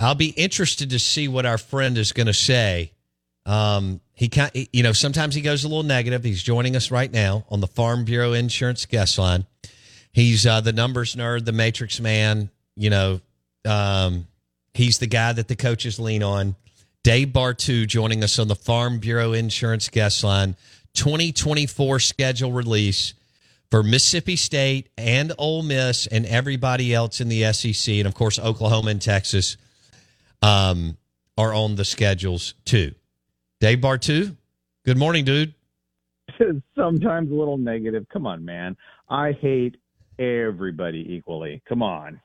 I'll be interested to see what our friend is going to say. Um, he can, you know, sometimes he goes a little negative. He's joining us right now on the Farm Bureau Insurance guest line. He's uh, the numbers nerd, the matrix man. You know, um, he's the guy that the coaches lean on. Dave Bartoo joining us on the Farm Bureau Insurance guest line. 2024 schedule release for Mississippi State and Ole Miss and everybody else in the SEC, and of course Oklahoma and Texas, um, are on the schedules too. Dave Bartoo, good morning, dude. Sometimes a little negative. Come on, man. I hate everybody equally. Come on.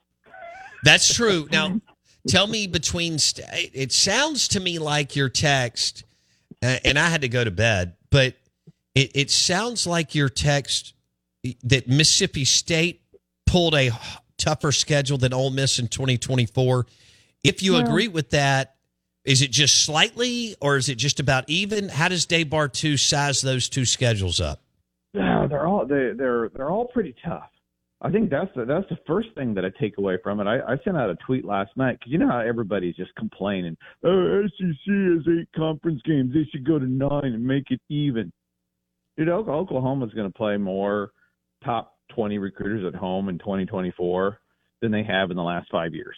That's true. Now, tell me between. St- it sounds to me like your text, and I had to go to bed, but it, it sounds like your text that Mississippi State pulled a tougher schedule than Ole Miss in 2024. If you agree with that, is it just slightly, or is it just about even? How does Dave Bartoo size those two schedules up? Yeah, they're all they, they're they're all pretty tough. I think that's the that's the first thing that I take away from it. I, I sent out a tweet last night because you know how everybody's just complaining. Oh, SEC has eight conference games. They should go to nine and make it even. Dude, Oklahoma's going to play more top 20 recruiters at home in 2024 than they have in the last five years.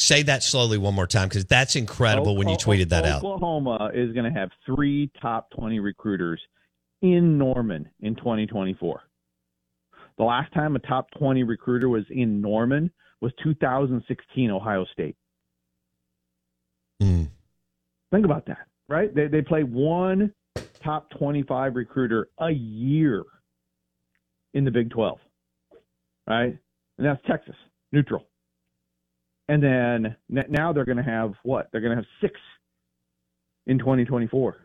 Say that slowly one more time because that's incredible when you tweeted that out. Oklahoma is going to have three top 20 recruiters in Norman in 2024. The last time a top 20 recruiter was in Norman was 2016 Ohio State. Mm. Think about that, right? They, they play one top 25 recruiter a year in the Big 12, right? And that's Texas, neutral. And then now they're going to have what? They're going to have six in 2024.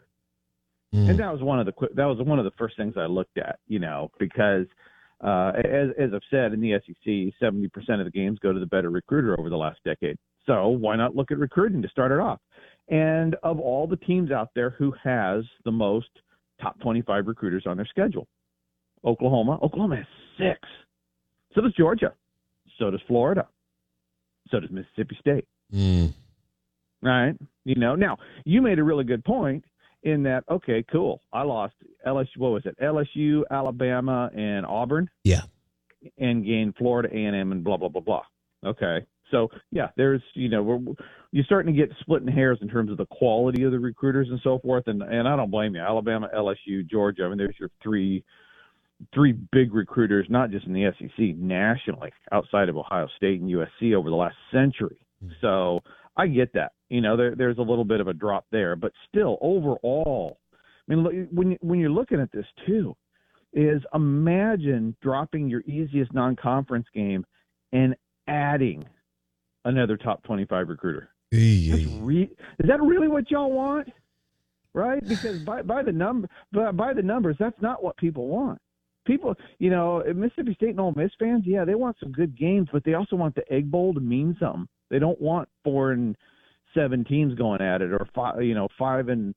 Mm. And that was one of the that was one of the first things I looked at, you know, because uh, as, as I've said in the SEC, 70% of the games go to the better recruiter over the last decade. So why not look at recruiting to start it off? And of all the teams out there, who has the most top 25 recruiters on their schedule? Oklahoma. Oklahoma has six. So does Georgia. So does Florida. So does Mississippi State. Mm. Right? You know, now you made a really good point in that, okay, cool. I lost LSU, what was it? LSU, Alabama, and Auburn. Yeah. And gained Florida, A&M, and blah, blah, blah, blah. Okay. So yeah, there's you know we're, you're starting to get splitting hairs in terms of the quality of the recruiters and so forth, and and I don't blame you. Alabama, LSU, Georgia. I mean, there's your three three big recruiters, not just in the SEC, nationally, outside of Ohio State and USC over the last century. Mm-hmm. So I get that. You know, there, there's a little bit of a drop there, but still, overall, I mean, when when you're looking at this too, is imagine dropping your easiest non-conference game and adding another top 25 recruiter. Re- is that really what y'all want? Right? Because by, by the number by, by the numbers, that's not what people want. People, you know, Mississippi State and Ole Miss fans, yeah, they want some good games, but they also want the Egg Bowl to mean something. They don't want four and seven teams going at it, or five, you know, five and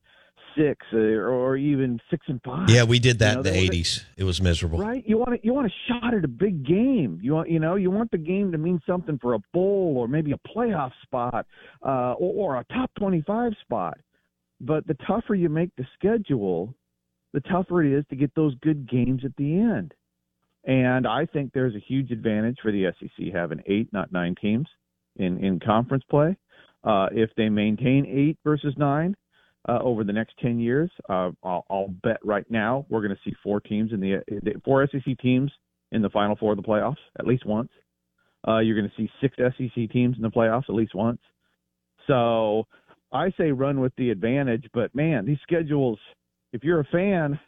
six uh, or even six and five. Yeah, we did that you know, in the eighties. It was miserable. Right? You want you want a shot at a big game. You want you know you want the game to mean something for a bowl or maybe a playoff spot uh, or, or a top twenty five spot. But the tougher you make the schedule, the tougher it is to get those good games at the end. And I think there's a huge advantage for the SEC having eight, not nine teams in in conference play. Uh, if they maintain eight versus nine, uh, over the next 10 years. Uh, I'll, I'll, bet right now we're going to see four teams in the four SEC teams in the Final Four of the playoffs at least once. Uh, you're going to see six SEC teams in the playoffs at least once. So I say run with the advantage, but man, these schedules. If you're a fan,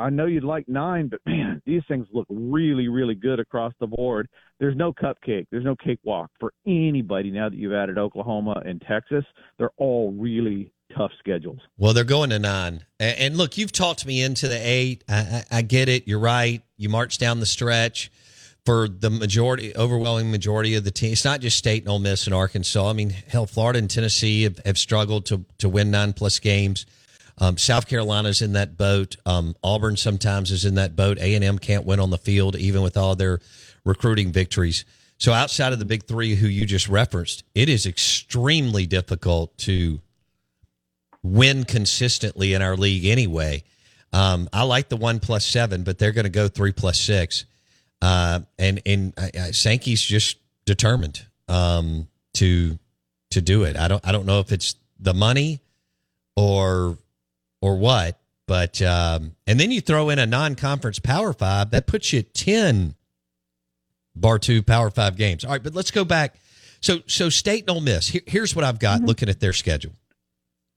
I know you'd like nine, but man, these things look really, really good across the board. There's no cupcake. There's no cakewalk for anybody now that you've added Oklahoma and Texas. They're all really tough schedules. Well, they're going to nine. And look, you've talked me into the eight. I, I, I get it. You're right. You march down the stretch for the majority, overwhelming majority of the team. It's not just State and Ole Miss and Arkansas. I mean, hell, Florida and Tennessee have, have struggled to to win nine plus games. Um, South Carolina's in that boat. Um, Auburn sometimes is in that boat. A and M can't win on the field even with all their recruiting victories. So outside of the big three who you just referenced, it is extremely difficult to win consistently in our league anyway. Um, I like the one plus seven, but they're going to go three plus six. Uh, and and uh, Sankey's just determined um, to to do it. I don't I don't know if it's the money or or what, but um, and then you throw in a non-conference Power Five that puts you at ten Bartoo Power Five games. All right, but let's go back. So so State and Ole Miss. Here, here's what I've got mm-hmm. looking at their schedule.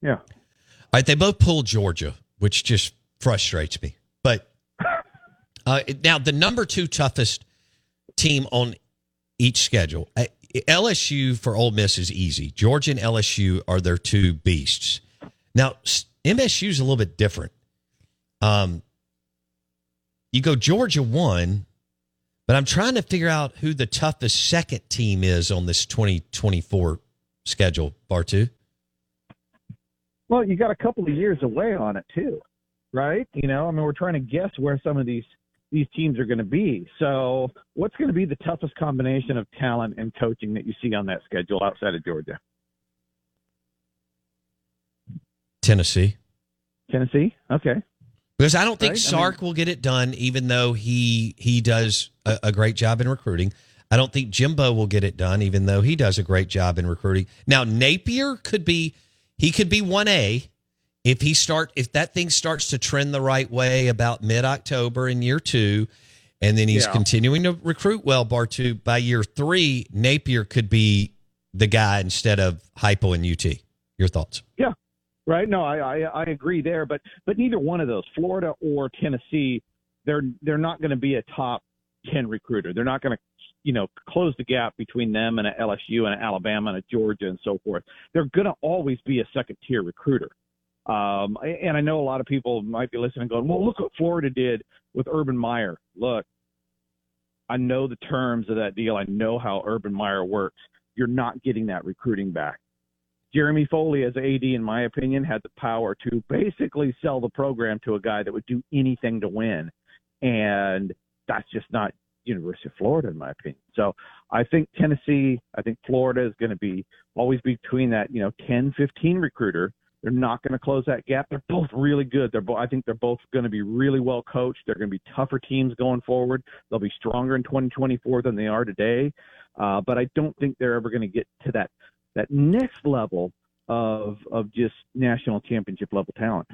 Yeah. All right, they both pulled Georgia, which just frustrates me. But uh, now the number two toughest team on each schedule. LSU for Ole Miss is easy. Georgia and LSU are their two beasts. Now MSU is a little bit different. Um, you go Georgia one, but I'm trying to figure out who the toughest second team is on this 2024 schedule, Bartoo. Well, you got a couple of years away on it too, right? You know, I mean, we're trying to guess where some of these these teams are going to be. So, what's going to be the toughest combination of talent and coaching that you see on that schedule outside of Georgia? Tennessee. Tennessee. Okay. Because I don't think right? Sark I mean, will get it done, even though he he does a, a, great job in recruiting. I don't think Jimbo will get it done, even though he does a great job in recruiting. Now Napier could be he could be one A if he start if that thing starts to trend the right way about mid October in year two, and then he's yeah. continuing to recruit well. Bartoo by year three, Napier could be the guy instead of Heupel and UT. Your thoughts? Yeah, Right. No, I, I, I agree there, but but neither one of those, Florida or Tennessee, they're they're not going to be a top ten recruiter. They're not going to you know close the gap between them and a LSU and a Alabama and a Georgia and so forth. They're going to always be a second tier recruiter. Um, and I know a lot of people might be listening, going, "Well, look what Florida did with Urban Meyer." Look, I know the terms of that deal. I know how Urban Meyer works. You're not getting that recruiting back. Jeremy Foley, as AD, in my opinion, had the power to basically sell the program to a guy that would do anything to win. And that's just not University of Florida, in my opinion. So I think Tennessee, I think Florida is going to be always between that, you know, 10, 15 recruiter. They're not going to close that gap. They're both really good. They're both, I think they're both going to be really well coached. They're going to be tougher teams going forward. They'll be stronger in 2024 than they are today. Uh, but I don't think they're ever going to get to that that next level of of just national championship level talent.